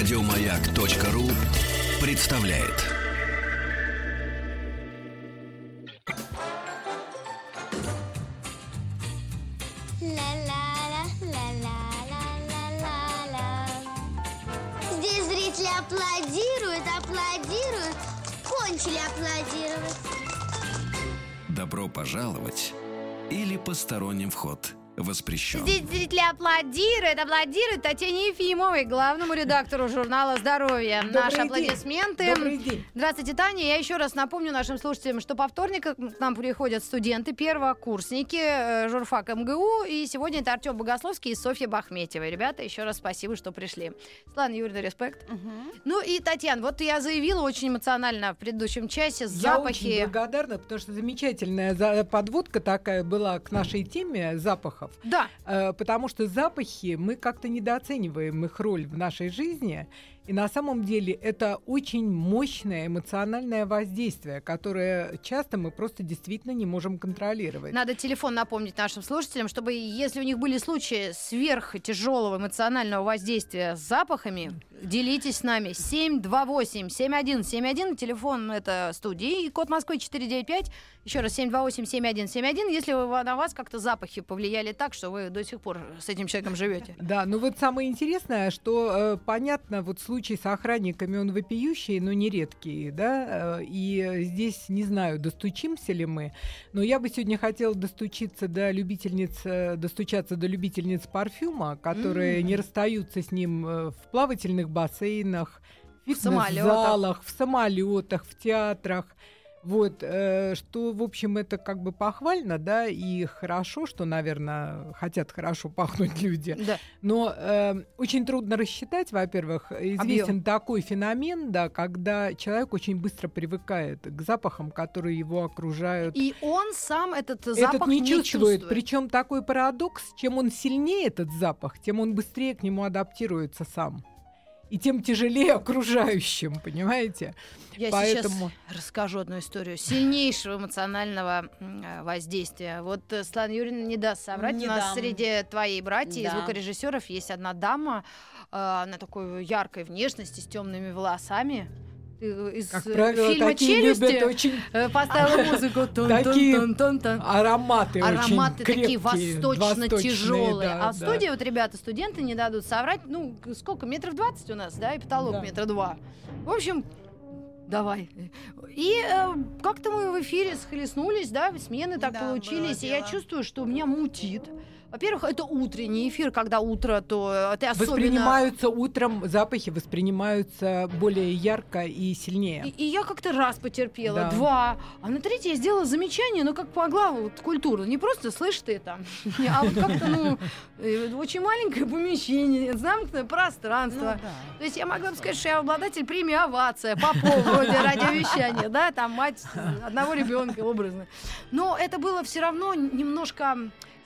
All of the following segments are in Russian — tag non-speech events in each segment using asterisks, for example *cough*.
Радиомаяк.ру представляет. Здесь зрители аплодируют, аплодируют, кончили аплодировать. Добро пожаловать или посторонним вход воспрещен. Здесь зрители аплодируют, аплодируют Татьяне Ефимовой, главному редактору журнала «Здоровье». Добрый Наши день. аплодисменты. Добрый день. Здравствуйте, Таня. Я еще раз напомню нашим слушателям, что по вторникам к нам приходят студенты, первокурсники э, журфак МГУ. И сегодня это Артем Богословский и Софья Бахметьева. Ребята, еще раз спасибо, что пришли. Слава Юрьевна, респект. Ну и, Татьяна, вот я заявила очень эмоционально в предыдущем часе Я очень запахи. благодарна, потому что замечательная за- подводка такая была к нашей теме запахов. Да, Э, Потому что запахи, мы как-то недооцениваем их роль в нашей жизни. И на самом деле это очень мощное эмоциональное воздействие, которое часто мы просто действительно не можем контролировать. Надо телефон напомнить нашим слушателям, чтобы, если у них были случаи сверх тяжелого эмоционального воздействия с запахами, делитесь с нами. 728-7171, телефон это студии, и код Москвы 495, еще раз 728-7171, если вы- на вас как-то запахи повлияли так, что вы до сих пор с этим человеком живете. Да, ну вот самое интересное, что э, понятно, вот случай с охранниками, он вопиющий, но не редкий, да, э, и здесь не знаю, достучимся ли мы, но я бы сегодня хотела достучиться до любительниц, э, достучаться до любительниц парфюма, которые М. не расстаются с ним э, в плавательных бассейнах, в самолётах. фитнес-залах, в самолетах, в театрах. Вот, э, что, в общем, это как бы похвально, да, и хорошо, что, наверное, хотят хорошо пахнуть люди. Да. Но э, очень трудно рассчитать, во-первых, известен такой феномен, да, когда человек очень быстро привыкает к запахам, которые его окружают. И он сам этот запах Этот не, чувствует. чувствует. Причем такой парадокс, чем он сильнее этот запах, тем он быстрее к нему адаптируется сам. И тем тяжелее окружающим, понимаете? Я Поэтому- сейчас расскажу одну историю сильнейшего эмоционального э, воздействия. Вот э, Светлана Юрьевна не даст соврать. Не У нас дам. среди твоей братьи и Да. звукорежиссеров есть одна дама, э, она такой яркой внешности, с темными волосами. Ты из Как э, правило, фильма такие любят «Челюсти» очень э, поставила *laughs* музыку. Такие тун-тун-тун-тун-тун. ароматы, Ароматы очень такие крепкие, восточно восточные, тяжелые. да, а в да. студии вот ребята, студенты не дадут соврать. Ну, сколько? Метров 20 у нас, да, и потолок Да. метра два. В общем, давай. И э, как-то мы в эфире схлестнулись, да, смены так Да, получились. И я чувствую, что меня мутит. Во-первых, это утренний эфир, когда утро, то э, ты особенно... Воспринимаются утром запахи, воспринимаются более ярко и сильнее. И, и я как-то раз потерпела, Да. два, а на третий я сделала замечание, ну как могла, вот культурно, не просто слышь ты там, *laughs* а вот как-то, ну, э, очень маленькое помещение, замкнутое пространство. То есть я могла бы сказать, что я обладатель премии «Овация», Попов, вроде радиовещания, да, там мать одного ребенка образно. Но это было все равно немножко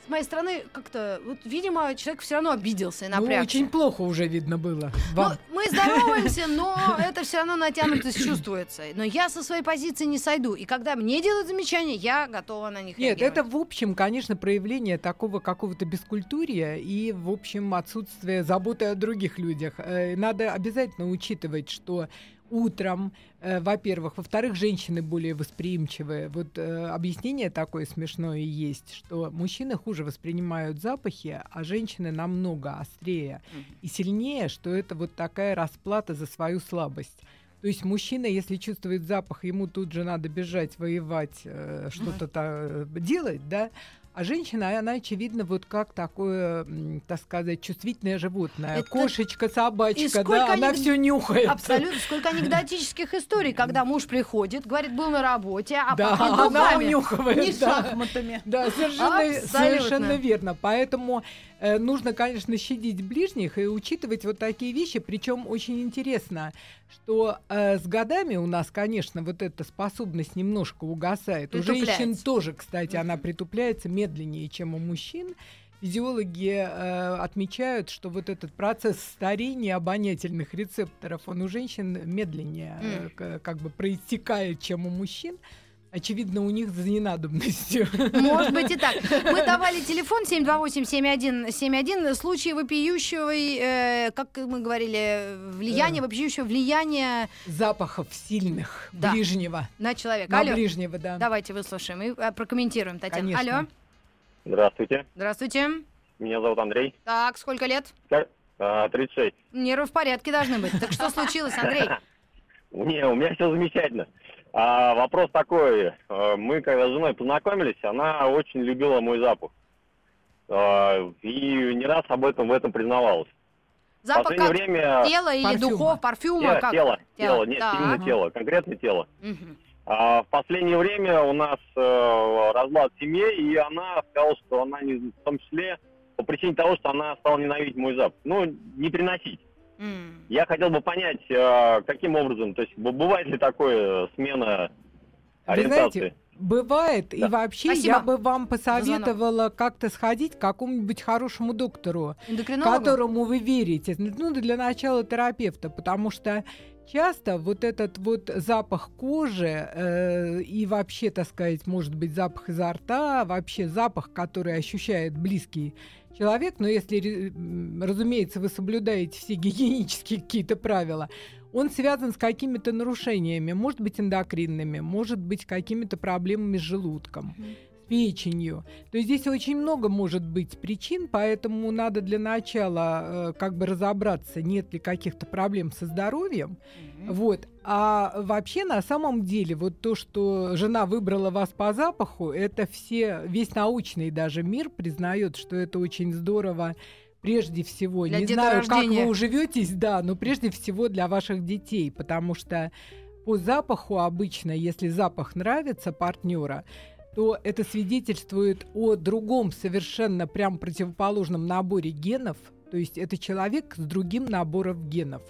с моей стороны как-то, вот, видимо, человек все равно обиделся и Ну, напрягся. очень плохо уже видно было. Ну, Вам. мы здороваемся, *laughs* но это все равно натянутость чувствуется. Но я со своей позиции не сойду. И когда мне делают замечания, я готова на них Нет, реагировать. это в общем, конечно, проявление такого какого-то бескультурия и, в общем, отсутствие заботы о других людях. Э, Надо обязательно учитывать, что утром, э, во-первых, во-вторых, женщины более восприимчивые. Вот э, объяснение такое смешное и есть, что мужчины хуже воспринимают запахи, а женщины намного острее и сильнее, что это вот такая расплата за свою слабость. То есть мужчина, если чувствует запах, ему тут же надо бежать, воевать, э, что-то та- делать, да. А женщина, она, очевидно, вот как такое, так сказать, чувствительное животное. Это- Кошечка, собачка, да, она анек- все нюхает. Абсолютно. Сколько анекдотических историй, когда муж приходит, говорит, был на работе, а Да, пахнет она унюхивает. Не да. шахматами. Да, совершенно, Абсолютно. совершенно верно. Поэтому нужно, конечно, щадить ближних и учитывать вот такие вещи. Причем очень интересно, что э, с годами у нас, конечно, вот эта способность немножко угасает. У женщин тоже, кстати, она притупляется медленнее, чем у мужчин. Физиологи э, отмечают, что вот этот процесс старения обонятельных рецепторов, он у женщин медленнее э, как бы проистекает, чем у мужчин. Очевидно, у них за ненадобностью. *laughs* Может быть и так. Мы давали телефон 728-7171. Случай вопиющего, э, как мы говорили, влияния, вопиющего влияния... Запахов сильных Да. ближнего. на человека. На Алло, ближнего, да. давайте выслушаем и э, прокомментируем, Татьяна. Конечно. Алло, Здравствуйте, здравствуйте. меня зовут Андрей, Так, сколько лет? Как? А, 36. Нервы в порядке должны быть. Так что случилось, Андрей? *laughs* Не, у меня все замечательно. А, вопрос такой, а, мы когда с женой познакомились, она очень любила мой запах. А, и не раз об этом в этом признавалась. В Запах последнее как? время Тела или Парфюма. духов, парфюма? тело, как? тело, Тело, тело, нет, да. именно Ага. тело, конкретно тело. Мгм. А в последнее время у нас э, разлад в семье, и она сказала, что она не, в том числе по причине того, что она стала ненавидеть мой запах. Ну, не приносить. Я хотел бы понять, э, каким образом, то есть бывает ли такое смена Вы ориентации? знаете, бывает, и Да. вообще Спасибо я бы вам посоветовала как-то сходить к какому-нибудь хорошему доктору, которому вы верите. Ну, для начала терапевта, потому что часто вот этот вот запах кожи э, и вообще, так сказать, может быть, запах изо рта, вообще запах, который ощущает близкий человек, но если, м, разумеется, вы соблюдаете все *laughs* гигиенические какие-то правила, он связан с какими-то нарушениями, может быть, эндокринными, может быть, какими-то проблемами с желудком, с печенью. То есть здесь очень много может быть причин, поэтому надо для начала э, как бы разобраться, нет ли каких-то проблем со здоровьем. Вот. А вообще, на самом деле, вот то, что жена выбрала вас по запаху, это все, весь научный даже мир признает, что это очень здорово прежде всего, Для не знаю, как деторождения. вы уживетесь, да, но прежде всего для ваших детей, потому что по запаху обычно, если запах нравится партнера, то это свидетельствует о другом совершенно прям противоположном наборе генов, то есть это человек с другим набором генов.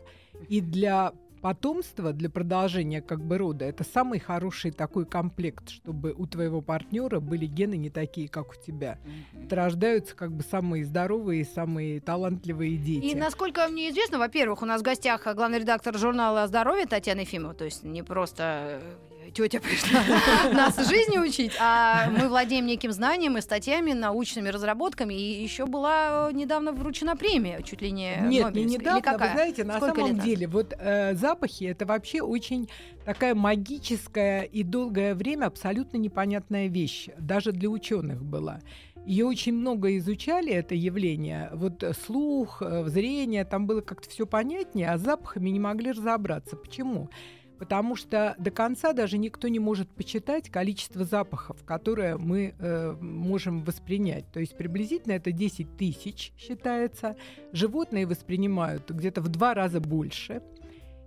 И для потомства, для продолжения как бы рода, это самый хороший такой комплект, чтобы у твоего партнера были гены не такие, как у тебя. Это рождаются как бы самые здоровые, самые талантливые дети. И насколько мне известно, во-первых, у нас в гостях главный редактор журнала «Здоровье» Татьяна Ефимова, то есть не просто э, тетя пришла *laughs* нас жизни учить, а мы владеем неким знанием и статьями, научными разработками, и еще была э, недавно вручена премия, чуть ли не Нет, не Нобелевская. Недавно, вы знаете, на Сколько самом деле, вот э, запахи это вообще очень такая магическая и долгое время абсолютно непонятная вещь, даже для ученых была. Ее очень много изучали, это явление. Вот э, слух, зрение, там было как-то все понятнее, а с запахами не могли разобраться. Почему? Потому что до конца даже никто не может почитать количество запахов, которое мы э, можем воспринять. То есть приблизительно это 10 тысяч считается. Животные воспринимают где-то в два раза больше.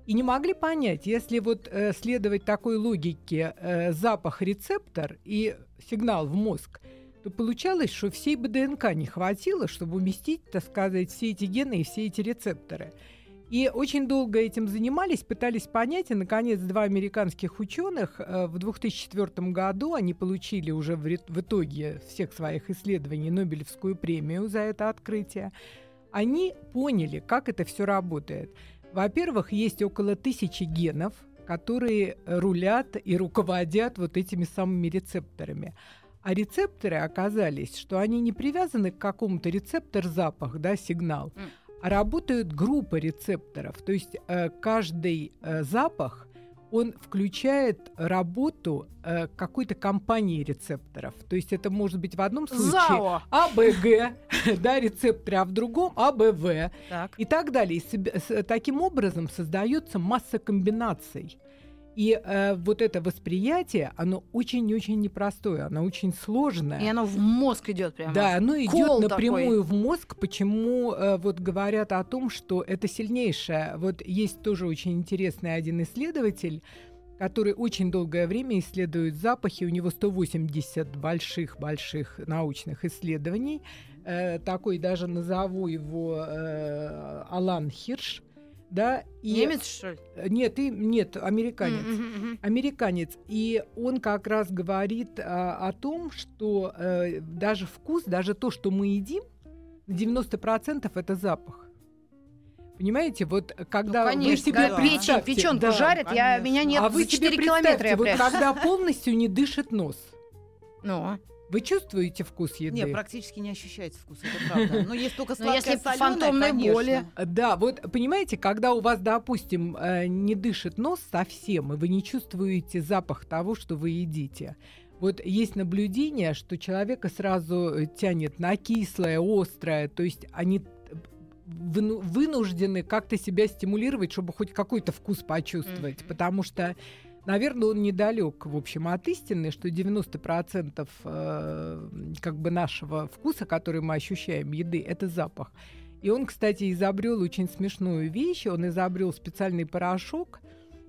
И не могли понять, если вот э, следовать такой логике э, запах-рецептор и сигнал в мозг, то получалось, что всей бы ДНК не хватило, чтобы уместить, так сказать, все эти гены и все эти рецепторы. И очень долго этим занимались, пытались понять, и, наконец, два американских ученых э, в 2004 году, они получили уже в, итоге всех своих исследований Нобелевскую премию за это открытие, они поняли, как это все работает. Во-первых, есть около тысячи генов, которые рулят и руководят вот этими самыми рецепторами. А рецепторы оказались, что они не привязаны к какому-то рецептор-запах, да, сигнал, работают группы рецепторов. То есть э, каждый э, запах, он включает работу э, какой-то компании рецепторов. То есть это может быть в одном случае ЗАО. АБГ, *laughs* да, рецепторы, а в другом АБВ Так. и так далее. И себе- с- таким образом создается масса комбинаций. И э, вот это восприятие, оно очень-очень непростое, оно очень сложное. И оно в мозг идет прямо. Да, оно идет напрямую в мозг. Почему э, вот говорят о том, что это сильнейшее? Вот есть тоже очень интересный один исследователь, который очень долгое время исследует запахи. У него 180 больших-больших научных исследований. Э, такой даже назову его э, Алан Хирш. Да, и- Немец, что ли? Нет, и, нет, американец мгм, мгм. американец, и он как раз говорит а, о том, что э, даже вкус, даже то, что мы едим, на 90% это запах. Понимаете, вот когда ну, конечно, вы себе да, представьте, печенку да, жарят, я, меня нет а вы за себе 4 километра. Я вот когда полностью не дышит нос, Ну, вы чувствуете вкус еды? Не, практически не ощущается вкус, это правда. Но есть только *laughs* сладкое, если солёное, фантомной конечно. боли. Да, вот понимаете, когда у вас, допустим, э, не дышит нос совсем, и вы не чувствуете запах того, что вы едите. Вот есть наблюдение, что человека сразу э, тянет на кислое, острое, то есть они выну- вынуждены как-то себя стимулировать, чтобы хоть какой-то вкус почувствовать, Мгм. потому что, наверное, он недалек, в общем, от истины, что 90% э, как бы нашего вкуса, который мы ощущаем, еды, это запах. И он, кстати, изобрел очень смешную вещь. Он изобрел специальный порошок,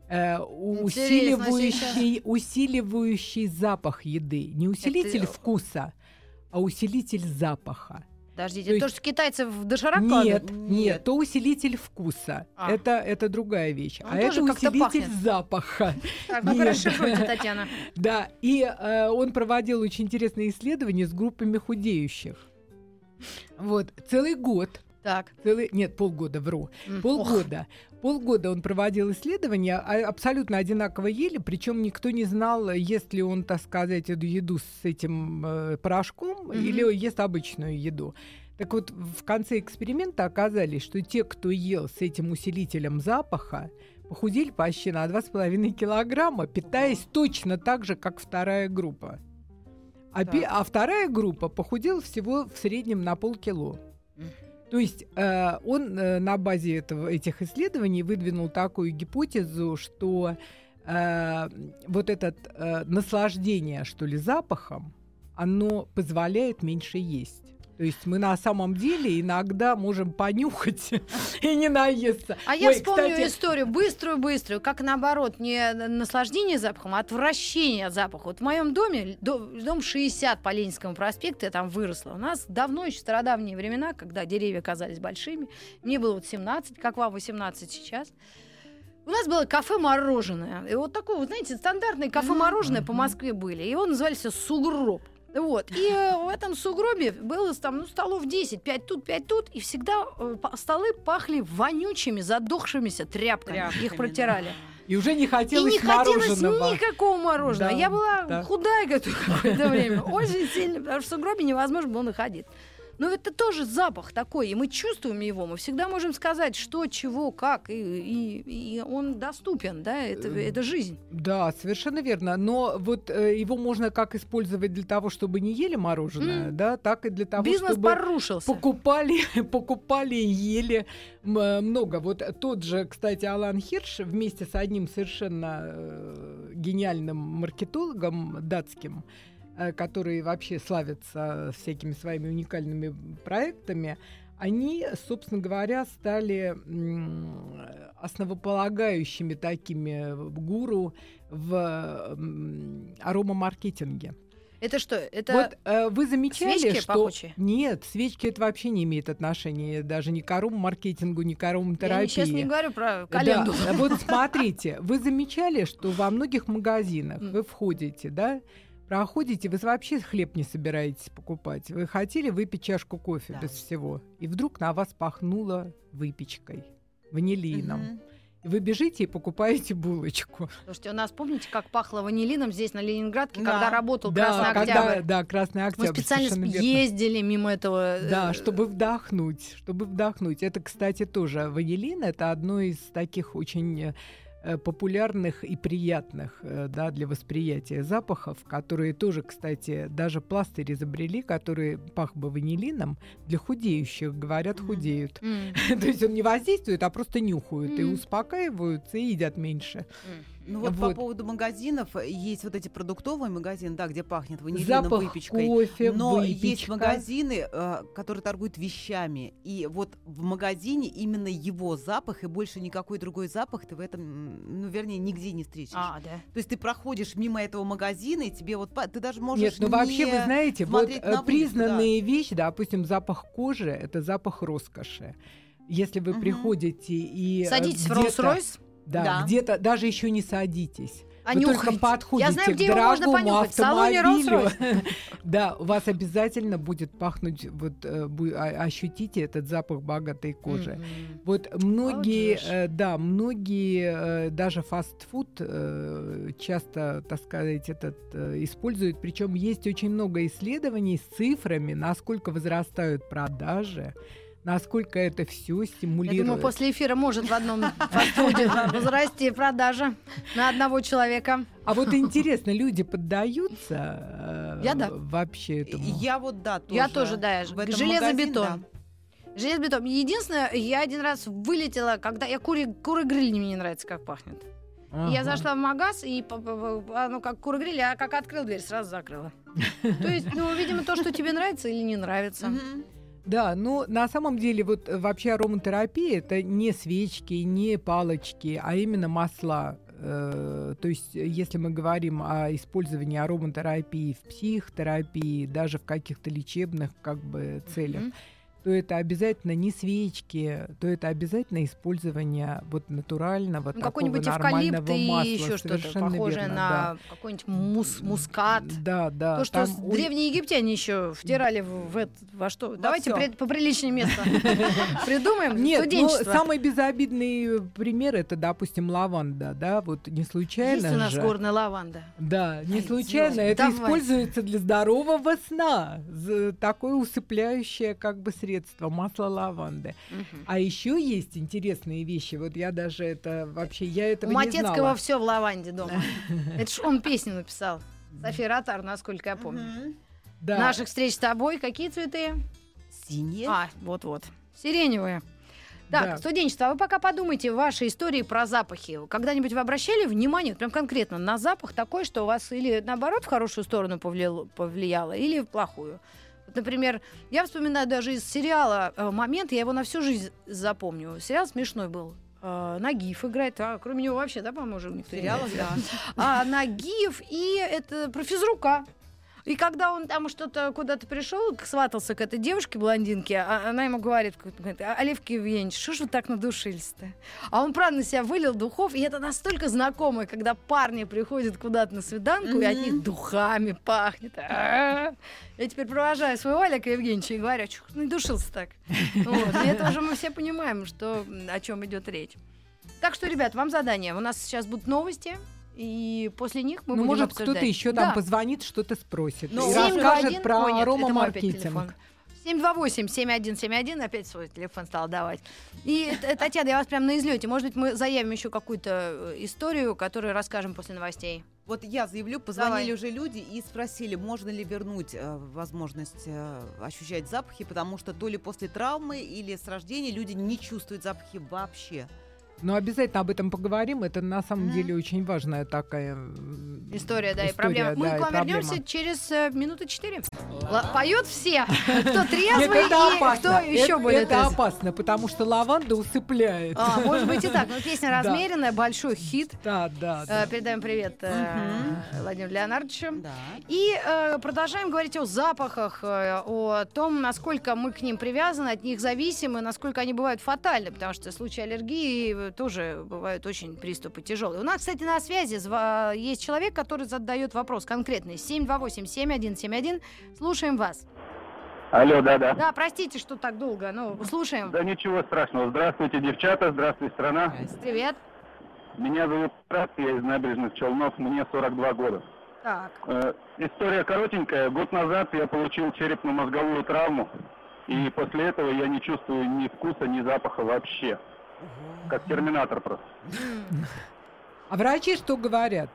э, усиливающий, усиливающий запах еды. Не усилитель Это- вкуса, а усилитель запаха. Подождите, То есть- то, что китайцы в доширак Нет, кладут? нет, Нет. то усилитель вкуса. А. Это, это другая вещь. Он а это усилитель пахнет. запаха. Так, ну *laughs* расшифруйте, Татьяна. Да, и э, он проводил очень интересные исследования с группами худеющих. Вот, целый год, Так. целый, нет, полгода, вру, м, ох. полгода. Полгода он проводил исследования, а- абсолютно одинаково ели, причем никто не знал, ест ли он, так сказать, эту еду с этим э, порошком Мгм. или ест обычную еду. Так вот, в конце эксперимента оказались, что те, кто ел с этим усилителем запаха, похудели почти на 2,5 килограмма, питаясь точно так же, как вторая группа. А, Так. а вторая группа похудела всего в среднем на полкило. Мгм. То есть э, он э, на базе этого, этих исследований выдвинул такую гипотезу, что э, вот это наслаждение, что ли, запахом, оно позволяет меньше есть. То есть мы на самом деле иногда можем понюхать *laughs* и не наесться. А я Ой, вспомню кстати, историю быструю-быструю, как наоборот, не наслаждение запахом, а отвращение от запаха. Вот в моем доме, до- дом 60 по Ленинскому проспекту, я там выросла. У нас давно, еще стародавние времена, когда деревья казались большими, мне было вот 17, как вам 18 сейчас. У нас было кафе-мороженое. И вот такое, вот, знаете, стандартные кафе-мороженое по Москве были. Его назывались «Сугроб». Вот. И э, в этом сугробе было там, ну, столов 10, 5 тут, 5 тут, и всегда э, столы пахли вонючими, задохшимися тряпками. Тряпками, Их протирали. да. И уже не И хотелось не хотелось мороженого. никакого мороженого. Да, Я была да. худая какое- *laughs* какое-то время, очень сильно, потому что в сугробе невозможно было находиться. Но это тоже запах такой, и мы чувствуем его. Мы всегда можем сказать, что, чего, как, и, и- и он доступен, да, это, Э, это жизнь. Да, совершенно верно. Но вот э, его можно как использовать для того, чтобы не ели мороженое, М. да, так и для того, Бизнес чтобы порушился. покупали, *laughs* покупали и ели э, много. Вот тот же, кстати, Алан Хирш вместе с одним совершенно э, гениальным маркетологом датским, э, который вообще славится всякими своими уникальными проектами, они, собственно говоря, стали основополагающими такими гуру в аромамаркетинге. Это что? Это Вот э, вы замечали, свечки что пахучие? нет, свечки это вообще не имеет отношения даже ни к аромамаркетингу, ни к я ароматерапии. сейчас не говорю про Да, календу. вот смотрите, вы замечали, что во многих магазинах вы входите, да, проходите, вы вообще хлеб не собираетесь покупать. Вы хотели выпить чашку кофе Да. без всего, и вдруг на вас пахнуло выпечкой, ванилином. И Вы бежите и покупаете булочку. Слушайте, у нас, помните, как пахло ванилином здесь, на Ленинградке, Да. когда работал да, Красный когда, Октябрь? да, Красный Мы Октябрь. специально совершенно верно. ездили мимо этого. Да, э, чтобы вдохнуть, чтобы вдохнуть. Это, кстати, тоже ванилин. Это одно из таких очень э, популярных и приятных э, да, для восприятия запахов, которые тоже, кстати, даже пластырь изобрели, который пах бы ванилином, для худеющих, говорят, худеют. м, *laughs* То есть он не воздействует, а просто нюхают и Мгм. успокаиваются и едят меньше. м. Ну вот, по Вот. поводу магазинов, э, есть вот эти продуктовые магазины, да, где пахнет ванилином, Запах выпечкой. кофе, Но есть выпечка. магазины, э, которые торгуют вещами. И вот в магазине именно его запах, и больше никакой другой запах ты в этом, ну, вернее, нигде не встретишь. А, да. То есть ты проходишь мимо этого магазина, и тебе вот... Ты даже можешь Нет, ну вообще, вы не- знаете, вот э, на признанные вещи, допустим, запах кожи – это запах роскоши. Если вы Мгм. приходите и Садитесь в Rolls-Royce. Да, Да. где-то даже еще не садитесь. А Вы только нюхать? подходите Я знаю, к где можно дорогому автомобилю. *laughs* Да, у вас обязательно будет пахнуть, вот э, а- ощутите этот запах богатой кожи. Вот многие, э, да, многие э, даже фастфуд э, часто, так сказать, этот используют. Причем есть очень много исследований с цифрами, насколько возрастают продажи, насколько это все Я стимулирует. думаю, после эфира может в одном фастфуде возрасти продажа на одного человека. А вот интересно, люди поддаются э, Я да. вообще этому? Я вот да, тоже. Я тоже, да, железобетон. магазин, Железобетон. Единственное, я один раз вылетела, когда я кури, куры гриль мне не нравится, как пахнет. И Я Ага. зашла в магаз, и оно как куры гриль, а как открыл дверь, сразу закрыла. *laughs* То есть, ну, видимо, то, что тебе нравится или не да. нравится. Да, ну на самом деле вот э, вообще ароматерапия это не свечки, не палочки, а именно масла. Э, То есть, э, если мы говорим о использовании ароматерапии в психотерапии, даже в каких-то лечебных как бы целях, Мгм. То это обязательно не свечки, то это обязательно использование вот натурального Ну, какой-нибудь эвкалипт и масла. еще что-то похожее верно, на да. какой-нибудь мус, мускат. Да, да. То, что там древние египтяне еще втирали в, в это- во что? Давайте всё. пред- поприличнее место *laughs* придумаем. Нет, ну, Студенчество. самый безобидный пример это, допустим, лаванда, да, вот не случайно Есть у нас горная лаванда. Да, не Ай, случайно это используется для здорового сна, такое усыпляющее как бы средство масло лаванды. Мгм. А еще есть интересные вещи. Вот я даже это вообще я этого У не Матецкого знала. все в лаванде дома. *laughs* Это ж он песню написал. София Ротар, насколько я помню. Да. Наших встреч с тобой. Какие цветы? Синие. А, вот-вот. Сиреневые. Так, Да. студенчество, а вы пока подумайте ваши истории про запахи. Когда-нибудь вы обращали внимание, прям конкретно, на запах такой, что у вас или наоборот в хорошую сторону повлияло, повлияло или в плохую? Вот, например, я вспоминаю даже из сериала э, момент, я его на всю жизнь запомню. Сериал смешной был. Э, Нагиев играет, а кроме него вообще, да, по-моему, уже никто не играет. да. А Нагиев и это про физрука. И когда он там что-то куда-то пришел, сватался к этой девушке блондинке, а она ему говорит, говорит, «А, Оливка Евгеньевич, что ж вы так надушились-то? А он правда на себя вылил духов, и это настолько знакомое, когда парни приходят куда-то на свиданку, и от них духами пахнет. А-а-а. Я теперь провожаю своего Олега Евгеньевича и говорю, что надушился так? Вот. И это уже мы все понимаем, что, о чем идет речь. Так что, ребят, вам задание. У нас сейчас будут новости, и после них мы ну, будем может, обсуждать. кто-то еще Да. там позвонит, что-то спросит. Ну, и 721 расскажет про Ой, нет, аромамаркетинг. телефон. 728-7171, опять свой телефон стал давать. И, Т- Татьяна, я вас прям на излете. Может быть, мы заявим еще какую-то э, историю, которую расскажем после новостей. Вот я заявлю, позвонили Давай. уже люди и спросили, можно ли вернуть э, возможность э, ощущать запахи, потому что то ли после травмы или с рождения люди не чувствуют запахи вообще. Но обязательно об этом поговорим. Это на самом Мгм. деле очень важная такая История, да, и история, проблема. Мы да, к и вам вернемся через э, минуты четыре. Ла- Поют все, *laughs* кто трезвый и кто еще более это опасно, потому что лаванда усыпляет. А, может быть и так. Но *laughs* песня размеренная, большой хит. Да, да. Э, Передаем привет э, Владимиру Леонардовичу. И э, продолжаем говорить о запахах, о том, насколько мы к ним привязаны, от них зависимы, насколько они бывают фатальны, потому что случаи аллергии тоже бывают очень приступы тяжелые. У нас, кстати, на связи есть человек, который задает вопрос конкретный. 728-7171. Слушаем вас. Алло, да-да. Да, простите, что так долго. Ну, слушаем. Да ничего страшного. Здравствуйте, девчата, здравствуйте, страна. Привет. Меня зовут Прат, я из набережных Челнов, мне 42 года. Так. Э, история коротенькая. Год назад я получил черепно-мозговую травму, и после этого я не чувствую ни вкуса, ни запаха вообще. Как терминатор просто. А врачи что говорят?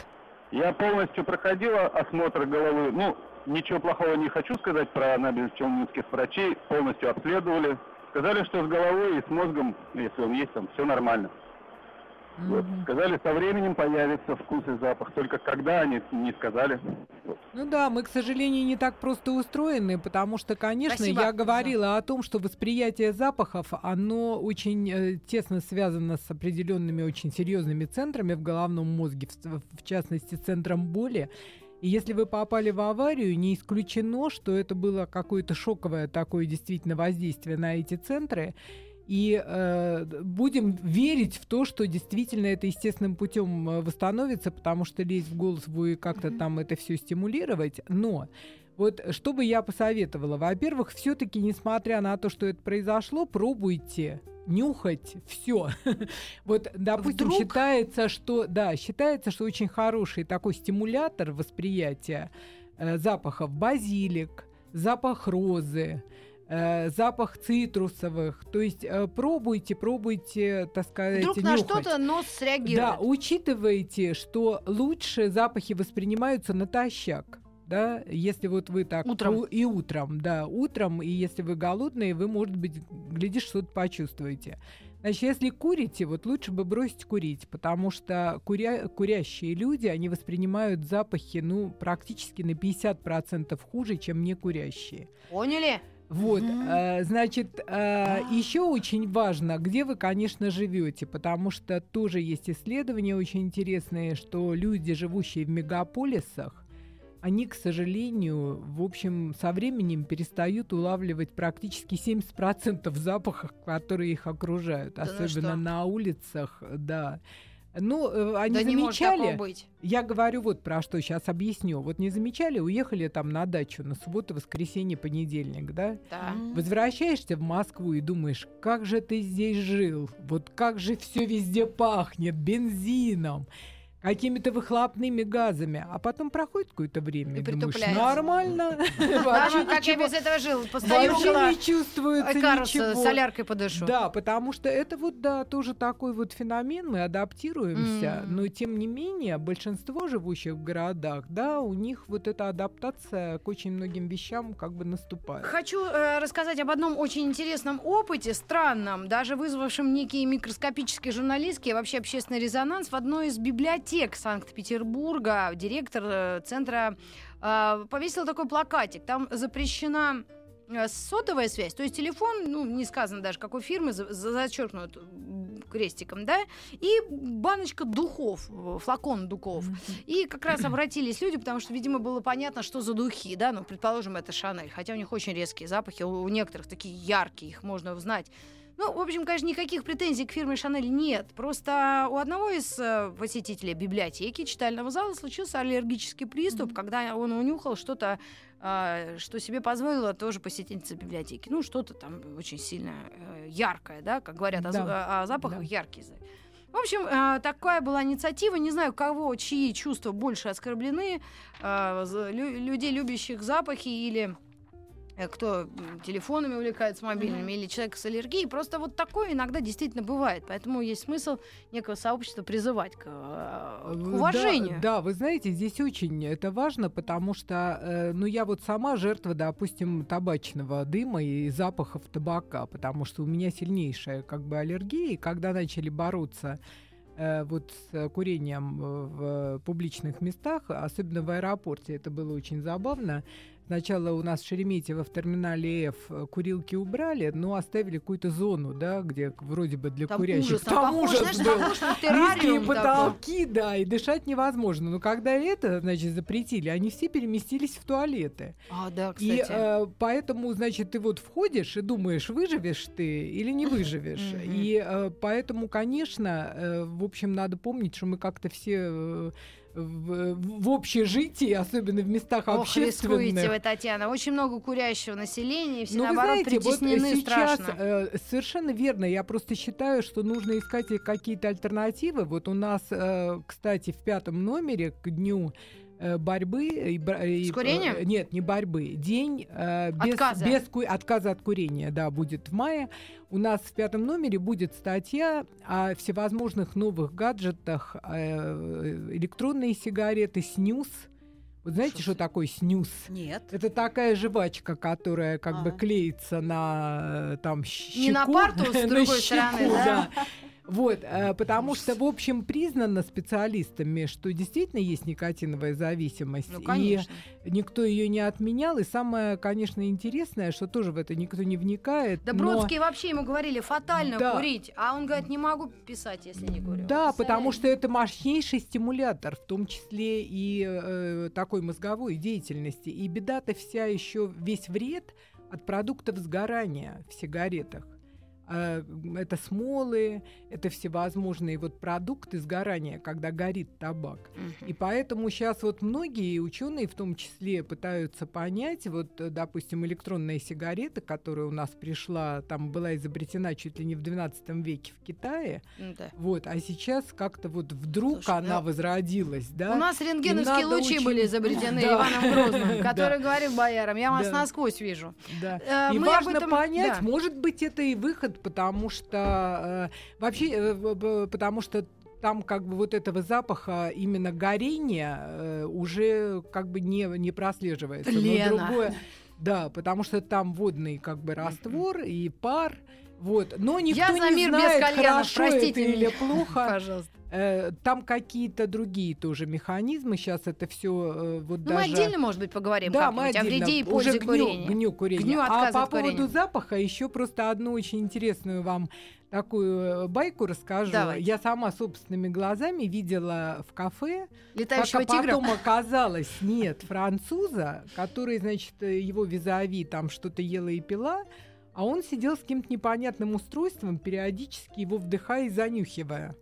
Я полностью проходила осмотр головы. Ну, ничего плохого не хочу сказать про набережно-челнинских врачей. Полностью обследовали. Сказали, что с головой и с мозгом, если он есть там, все нормально. Вот. Мгм. Сказали, со временем появится вкус и запах. Только когда они не сказали. Вот. Ну да, мы, к сожалению, не так просто устроены, потому что, конечно, Спасибо. я говорила о том, что восприятие запахов, оно очень э, тесно связано с определенными очень серьезными центрами в головном мозге, в, в частности, центром боли. И если вы попали в аварию, не исключено, что это было какое-то шоковое такое действительно воздействие на эти центры. И э, будем верить в то, что действительно это естественным путем э, восстановится, потому что лезть в голос вы как-то mm-hmm. там это все стимулировать. Но вот что бы я посоветовала? Во-первых, все-таки, несмотря на то, что это произошло, пробуйте нюхать все. *laughs* вот, допустим, Вдруг? считается, что да, считается, что очень хороший такой стимулятор восприятия э, запахов базилик, запах розы, э, запах цитрусовых. То есть э, пробуйте, пробуйте, так сказать, Вдруг нюхать. на что-то нос среагирует. Да, учитывайте, что лучше запахи воспринимаются натощак да, если вот вы так утром. и утром, да, утром, и если вы голодные, вы, может быть, глядишь, что-то почувствуете. Значит, если курите, вот лучше бы бросить курить, потому что куря... курящие люди, они воспринимают запахи, ну, практически на 50% хуже, чем не курящие. Поняли? Вот, mm-hmm. значит, э, еще очень важно, где вы, конечно, живете, потому что тоже есть исследования очень интересные, что люди, живущие в мегаполисах, они, к сожалению, в общем, со временем перестают улавливать практически 70% запахов, которые их окружают, да ну особенно на улицах, да. Ну, э, они да замечали. Не быть. Я говорю вот про что сейчас объясню. Вот не замечали, уехали там на дачу на субботу, воскресенье, понедельник, да? Да. Возвращаешься в Москву и думаешь, как же ты здесь жил? Вот как же все везде пахнет бензином какими-то выхлопными газами, а потом проходит какое-то время, и, и думаешь, нормально. *laughs* Как я без этого жил? Постою не чувствуется ничего. соляркой подышу. Да, потому что это вот, да, тоже такой вот феномен, мы адаптируемся, но тем не менее большинство живущих в городах, да, у них вот эта адаптация к очень многим вещам как бы наступает. Хочу э, рассказать об одном очень интересном опыте, странном, даже вызвавшем некий микроскопический журналистский, вообще общественный резонанс в одной из библиотек библиотек Санкт-Петербурга, директор э, центра, э, повесил такой плакатик. Там запрещена э, сотовая связь, то есть телефон, ну, не сказано даже какой фирмы, за, зачеркнут крестиком, да, и баночка духов, флакон духов. И как раз обратились люди, потому что, видимо, было понятно, что за духи, да, ну, предположим, это Шанель, хотя у них очень резкие запахи, у некоторых такие яркие, их можно узнать. Ну, в общем, конечно, никаких претензий к фирме Шанель нет. Просто у одного из э, посетителей библиотеки читального зала случился аллергический приступ, mm-hmm. когда он унюхал что-то, э, что себе позволила тоже посетительница библиотеки. Ну, что-то там очень сильно э, яркое, да, как говорят да. о, о запахах, да. яркий. В общем, э, такая была инициатива. Не знаю, кого, чьи чувства больше оскорблены. Э, людей, любящих запахи или Э, кто телефонами увлекается мобильными mm-hmm. или человек с аллергией. Просто вот такое иногда действительно бывает. Поэтому есть смысл некого сообщества призывать к, э, к уважению. Да, да, вы знаете, здесь очень это важно, потому что, э, ну, я вот сама жертва, допустим, табачного дыма и запахов табака, потому что у меня сильнейшая как бы аллергия. И когда начали бороться э, вот с курением в публичных местах, особенно в аэропорте, это было очень забавно. Сначала у нас в Шереметьево в терминале F э, курилки убрали, но оставили какую-то зону, да, где вроде бы для там курящих. Ужас, там, там ужас знаешь, был. Низкие потолки, такой. да, и дышать невозможно. Но когда это, значит, запретили, они все переместились в туалеты. А, да, кстати. И э, поэтому, значит, ты вот входишь и думаешь, выживешь ты или не выживешь. И э, поэтому, конечно, э, в общем, надо помнить, что мы как-то все в, в общежитии, особенно в местах Ох, общественных. рискуете вы, Татьяна. Очень много курящего населения, все, ну, наоборот, знаете, притеснены вот сейчас, страшно. Э, совершенно верно. Я просто считаю, что нужно искать какие-то альтернативы. Вот у нас, э, кстати, в пятом номере к дню борьбы и, С курением? Э, нет, не борьбы. День э, без, отказа. без ку- отказа от курения, да, будет в мае. У нас в пятом номере будет статья о всевозможных новых гаджетах, э, электронные сигареты, снюс. Вот знаете, что, что такое снюс? Нет. Это такая жвачка, которая как а. бы клеится на там щеку. Не на парту, с *laughs* другой стороны, да? Вот, э, потому что, в общем, признано специалистами, что действительно есть никотиновая зависимость. Ну, конечно. И никто ее не отменял. И самое, конечно, интересное, что тоже в это никто не вникает. Да но... Вообще ему говорили, фатально да. курить. А он говорит, не могу писать, если не курю. Да, потому что это мощнейший стимулятор, в том числе и э, такой мозговой деятельности. И беда-то вся еще весь вред от продуктов сгорания в сигаретах. Э, это смолы, это всевозможные вот продукты сгорания, когда горит табак. Мгм. И поэтому сейчас вот многие ученые в том числе пытаются понять, вот, э, допустим, электронная сигарета, которая у нас пришла, там была изобретена чуть ли не в 12 веке в Китае, Да. вот, а сейчас как-то вот вдруг Слушай, она ну, возродилась, да? У нас рентгеновские лучи очень- были изобретены Да. Иваном Грозным, *laughs* Да. который говорил боярам, я вас Да. насквозь вижу. Да. Э, И важно понять, да. может быть, это и выход, потому что э, вообще, э, потому что там как бы вот этого запаха именно горения э, уже как бы не, не прослеживается. Но Лена. другое- да, потому что там водный как бы раствор и пар. Вот. Но никто Я за не мир без знает, кальянов, хорошо простите это или меня. плохо. *laughs* Пожалуйста. Э, там какие-то другие тоже механизмы. Сейчас это все вот Ну, мы даже... отдельно, может быть, поговорим Да, мы как-нибудь о отдельно. вреде и Уже пользе гню- курения. гню курения. Гню а по от курения. поводу запаха еще просто одну очень интересную вам такую э, байку расскажу. Давайте. Я сама собственными глазами видела в кафе, Летающего как тигра. потом оказалось, нет, француза, который, значит, э, его визави там что-то ела и пила, а он сидел с каким-то непонятным устройством, периодически его вдыхая и занюхивая.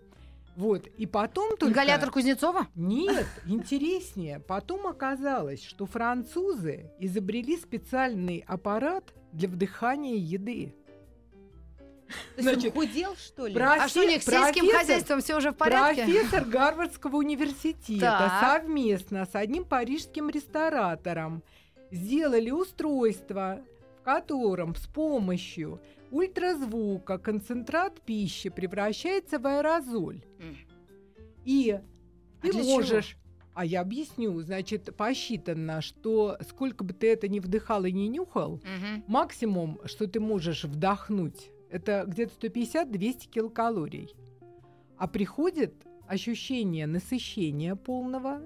Вот. И потом только... Ингалятор Кузнецова? Нет, интереснее. Потом оказалось, что французы изобрели специальный аппарат для вдыхания еды. То есть он Значит, худел, что ли? профи- А что у них с сельским хозяйством все уже в порядке? Профессор Гарвардского университета Так. совместно с одним парижским ресторатором сделали устройство, в котором с помощью ультразвука концентрат пищи превращается в аэрозоль. М. И А ты для чего? можешь... А я объясню. Значит, посчитано, что сколько бы ты это ни вдыхал и не нюхал, Мгм. максимум, что ты можешь вдохнуть, это где-то 150-200 килокалорий. А приходит ощущение насыщения полного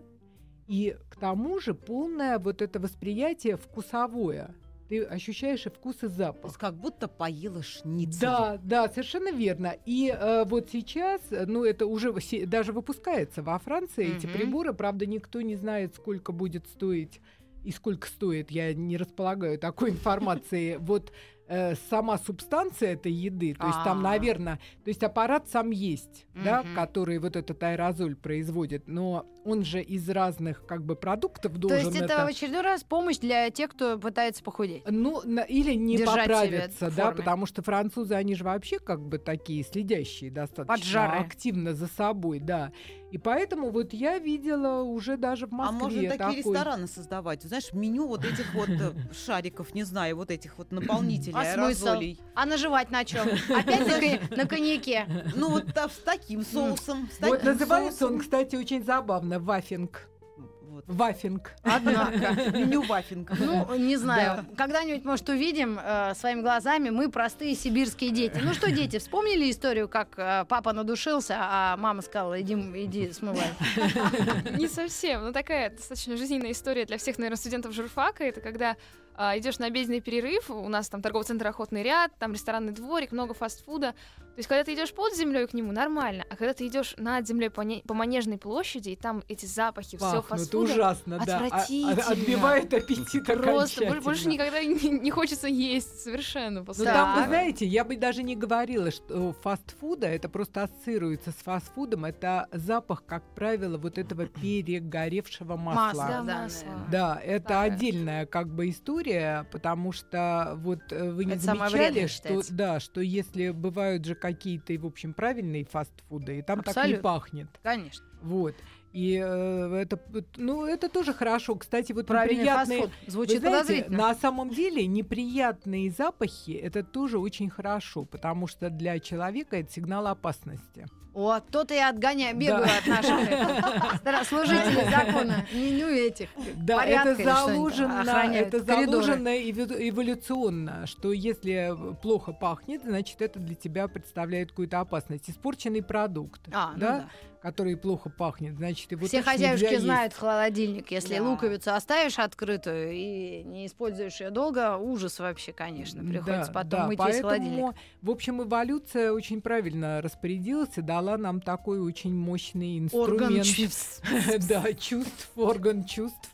и к тому же полное вот это восприятие вкусовое. Ты ощущаешь и вкус, и запах. как будто поела шницель. Да, да, совершенно верно. И э, вот сейчас, э, ну это уже даже выпускается во Франции эти Мгм. приборы, правда никто не знает, сколько будет стоить и сколько стоит. Я не располагаю такой *laughs* информацией. Вот э, сама субстанция этой еды, то есть там, А. наверное, то есть аппарат сам есть, да, который вот этот аэрозоль производит, но он же из разных как бы продуктов То должен есть это в очередной раз помощь для тех, кто пытается похудеть. ну, или не Держать поправиться, да, потому что французы, они же вообще как бы такие следящие достаточно Поджарые. активно за собой, да. И поэтому вот я видела уже даже в А Москве можно такие такой- рестораны создавать? Знаешь, меню вот этих вот э, шариков, не знаю, вот этих вот *clears throat* наполнителей, А аэрозолей. А наживать на чем? Опять на, кон- на коньяке. Ну вот с таким соусом. с Вот называется он, соусом. кстати, очень забавно, вафинг. Вот. Вафинг. Однако. *laughs* Меню вафинг. Ну, не знаю. Когда-нибудь, может, увидим э, своими глазами. Мы простые сибирские дети. Ну что, дети, вспомнили историю, как э, папа надушился, а мама сказала, иди, иди смывай. *laughs* Не совсем, но такая достаточно жизненная история для всех, наверное, студентов журфака. Это когда а, идешь на обеденный перерыв, у нас там торговый центр Охотный ряд, там ресторанный дворик, много фастфуда. То есть, когда ты идешь под землей к нему, нормально, а когда ты идешь над землей по, не- по Манежной площади, и там эти запахи, все фастфуда, ужасно, да. А- а-. Отбивает аппетит просто бо- больше никогда не, не хочется есть совершенно. Ну там, вы знаете, я бы даже не говорила, что фастфуда, это просто ассоциируется с фастфудом, это запах, как правило, вот этого *clears throat* перегоревшего масла. Масло, Да, да, масло. наверное. Да, это отдельная как бы история, потому что вот э, вы не Это замечали, что считается. да, что если бывают же какие-то, и, в общем, правильные фастфуды, и там так не Абсолютно. пахнет. Конечно. Вот. И э, это, ну, это тоже хорошо. Кстати, вот Правильный неприятные... фастфуд. Звучит знаете, подозрительно. на самом деле неприятные запахи это тоже очень хорошо, потому что для человека это сигнал опасности. О, то-то я отгоняю, бегаю Да. от наших *laughs* э, служителей закона. Не, ну, этих. Да, это заложено, это заложено эволюционно, что если плохо пахнет, значит это для тебя представляет какую-то опасность. Испорченный продукт, А, ну да, да. который плохо пахнет, значит его Все хозяюшки знают есть. холодильник. Если Да. луковицу оставишь открытую и не используешь ее долго, ужас вообще, конечно. Приходится Да, потом да, мыть весь холодильник. поэтому, в общем, эволюция очень правильно распорядилась и дала нам такой очень мощный Орган инструмент. чувств. *laughs* Да, чувств, орган чувств.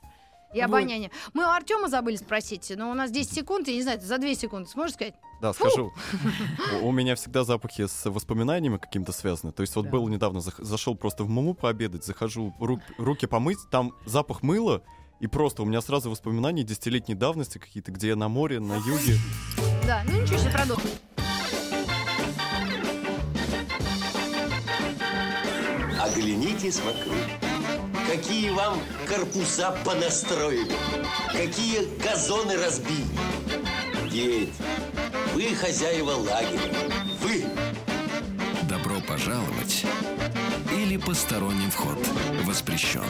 И Вот. обоняние. Мы у Артема забыли спросить, но у нас 10 секунд, я не знаю, за 2 секунды сможешь сказать? Да, скажу. *laughs* У- меня всегда запахи с воспоминаниями каким-то связаны. То есть вот Да. был недавно, зашел просто в Муму пообедать, захожу ру- руки помыть, там запах мыла, и просто у меня сразу воспоминания десятилетней давности какие-то, где я на море, на юге. Да, ну ничего себе, продолжим. Оглянитесь вокруг. Какие вам корпуса понастроили, какие газоны разбили. Дети, вы хозяева лагеря, вы Добро пожаловать или посторонним вход воспрещен.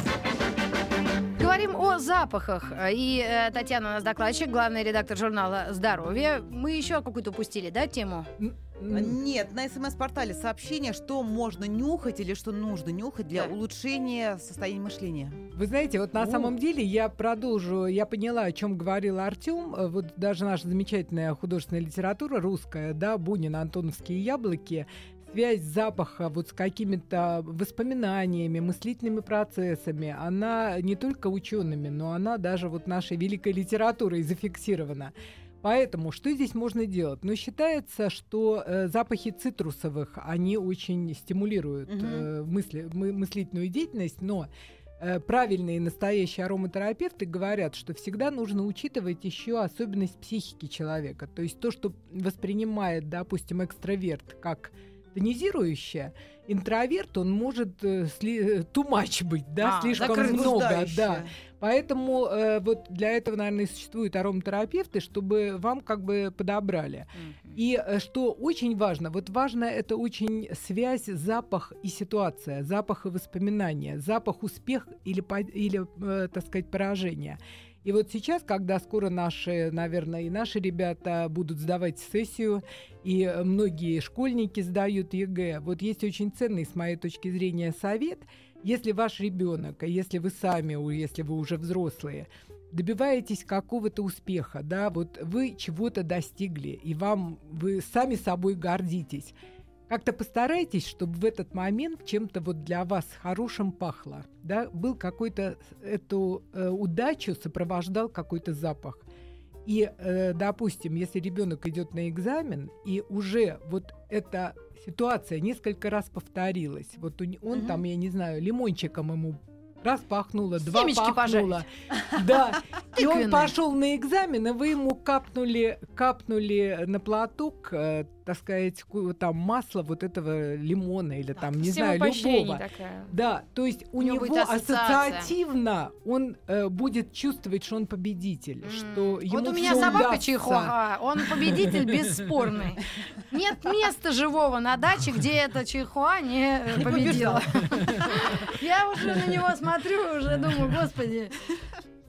Говорим о запахах. И э, Татьяна у нас докладчик, главный редактор журнала «Здоровье». Мы еще какую-то упустили, да, тему? Нет, на смс-портале сообщение, что можно нюхать или что нужно нюхать для Да. улучшения состояния мышления. Вы знаете, вот на О. самом деле я продолжу, я поняла, о чем говорил Артем. Э, Вот даже наша замечательная художественная литература русская, да, Бунин, Антоновские яблоки, связь запаха вот с какими-то воспоминаниями, мыслительными процессами, она не только учеными, но она даже вот нашей великой литературой зафиксирована. Поэтому что здесь можно делать? Ну, считается, что э, запахи цитрусовых, они очень стимулируют Мгм. э, мысли, мы- мыслительную деятельность, но э, правильные настоящие ароматерапевты говорят, что всегда нужно учитывать еще особенность психики человека. То есть то, что воспринимает, допустим, экстраверт как тонизирующее, интроверт, он может э, сли- э, too much быть, да, А, слишком много, да. Поэтому э, вот для этого, наверное, и существуют ароматерапевты, чтобы вам как бы подобрали. И э, что очень важно, вот важно это очень связь, запах и ситуация, запах и воспоминания, запах успех или, или э, так сказать, поражение. И вот сейчас, когда скоро наши, наверное, и наши ребята будут сдавать сессию, и многие школьники сдают ЕГЭ, вот есть очень ценный, с моей точки зрения, совет. Если ваш ребенок, а если вы сами, если вы уже взрослые, добиваетесь какого-то успеха, да, вот вы чего-то достигли, и вам вы сами собой гордитесь. Как-то постарайтесь, чтобы в этот момент чем-то вот для вас хорошим пахло, да, был какой-то эту э, удачу сопровождал какой-то запах. И, э, допустим, если ребенок идет на экзамен, и уже вот эта ситуация несколько раз повторилась, вот он Мгм. там, я не знаю, лимончиком ему раз пахнуло, два Семечки пахнуло. *laughs* Да. И он пошел на экзамен, и вы ему капнули, капнули на платок, э, так сказать, там масло вот этого лимона или там, не знаю, любого. такая. Да, то есть у, У него него, ассоциативно он э, будет чувствовать, что он победитель, что ему Вот у меня собака удастся. чихуа, он победитель *laughs* бесспорный. Нет места живого на даче, где эта чихуа не победила. Я уже на него смотрю, уже думаю, господи,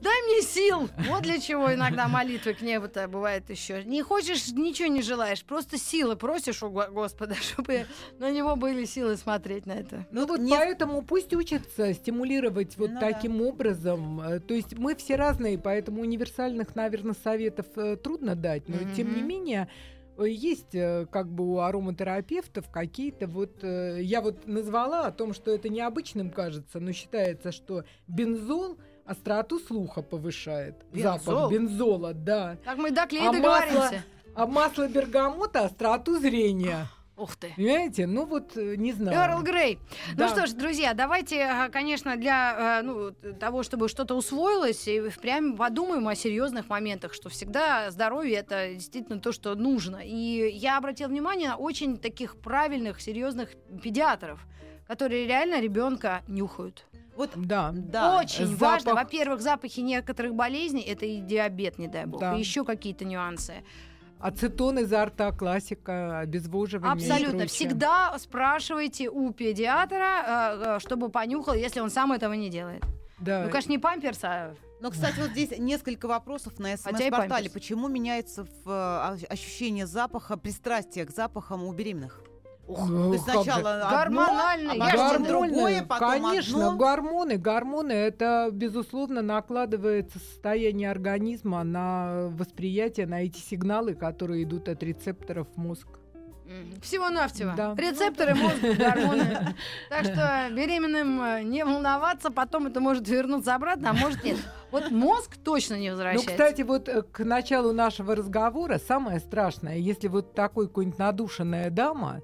дай мне сил. Вот для чего иногда молитвы к небу-то бывает еще. Не хочешь, ничего не желаешь, просто силы просишь у Го- Господа, *laughs* чтобы на него были силы смотреть на это. Ну вот не- поэтому пусть учатся стимулировать вот Ну да. таким образом. Э, То есть мы все разные, поэтому универсальных, наверное, советов э, трудно дать, но тем не менее э, есть как бы у ароматерапевтов какие-то вот... Я вот назвала о том, что это необычным кажется, но считается, что бензол остроту слуха повышает. Бензол? Запах бензола, да. Так мы до клея А договоримся. масло, а масло бергамота остроту зрения. Ух ты. Понимаете? Ну вот, э, не знаю. Эрл Грей. Да. Ну что ж, друзья, давайте, а, конечно, для а, ну, того, чтобы что-то усвоилось, и впрямь подумаем о серьезных моментах, что всегда здоровье это действительно то, что нужно. И я обратила внимание на очень таких правильных, серьезных педиатров, которые реально ребенка нюхают. Вот Да. да. Очень запах. важно. Во-первых, запахи некоторых болезней это и диабет, не дай бог, Да. и еще какие-то нюансы. Ацетон изо рта, классика, обезвоживание. Абсолютно. Всегда спрашивайте у педиатра, э, э, чтобы понюхал, если он сам этого не делает. Да. Ну, конечно, не памперс, а Но, кстати, вот здесь несколько вопросов на смс-портале. Почему меняется в, э, ощ- ощущение запаха, пристрастие к запахам у беременных? Ну, есть как же. сначала Гормональный, одно, я а потом другое, потом конечно, одно. гормоны, гормоны, это, безусловно, накладывается состояние организма на восприятие, на эти сигналы, которые идут от рецепторов в мозг. Всего-навсего. Да. Рецепторы мозга, *laughs* гормоны. Так что беременным э, не волноваться, потом это может вернуться обратно, а может нет. Вот мозг точно не Ну, возвращается. кстати, вот э, к началу нашего разговора самое страшное, если вот такой какой-нибудь надушенная дама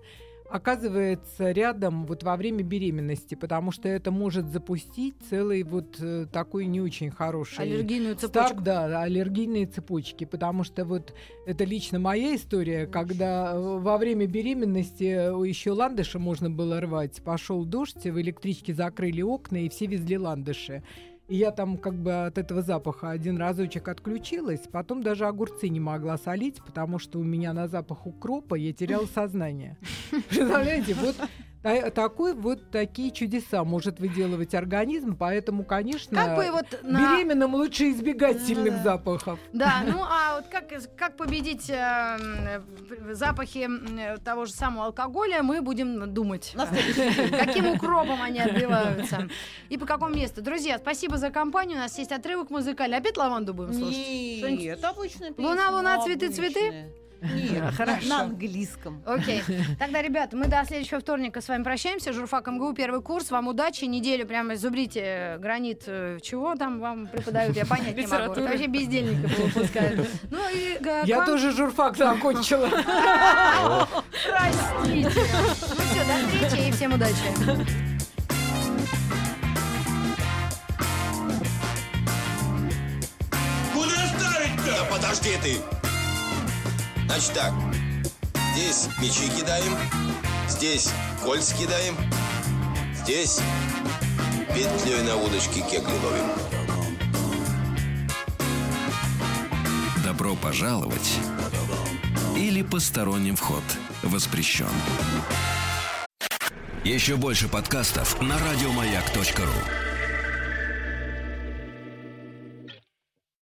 оказывается рядом вот во время беременности, потому что это может запустить целый вот э, такой не очень хороший Аллергийную цепочку. да, аллергийные цепочки, потому что вот это лично моя история, когда э, во время беременности еще ландыши можно было рвать, пошел дождь, в электричке закрыли окна и все везли ландыши. И я там как бы от этого запаха один разочек отключилась, потом даже огурцы не могла солить, потому что у меня на запах укропа я теряла сознание. *laughs* Представляете, вот такой вот такие чудеса может выделывать организм, поэтому, конечно, Как бы вот на... Беременным лучше избегать сильных да. запахов. Да, ну а вот как, как победить э, э, запахи э, того же самого алкоголя, мы будем думать. Каким укропом они отбиваются. И по какому месту. Друзья, спасибо за компанию. У нас есть отрывок музыкальный. Опять лаванду будем слушать? Нет, обычная песня. Луна, луна, цветы, цветы? Нет, Хорошо. на английском. Окей. Тогда, ребята, мы до следующего вторника с вами прощаемся. Журфак МГУ, первый курс. Вам удачи. Неделю прямо зубрите э, гранит. э, Чего там вам преподают, я понять не могу. Это вообще бездельников выпускают. *laughs* Ну и э, Я тоже журфак закончила. *laughs* Простите. Ну все, до встречи и всем удачи. Куда ставить-то? Да подожди ты. Значит так. Здесь мячи кидаем. Здесь кольца кидаем. Здесь петлей на удочке кегли ловим. Добро пожаловать или посторонним вход воспрещен. Еще больше подкастов на радиомаяк.ру.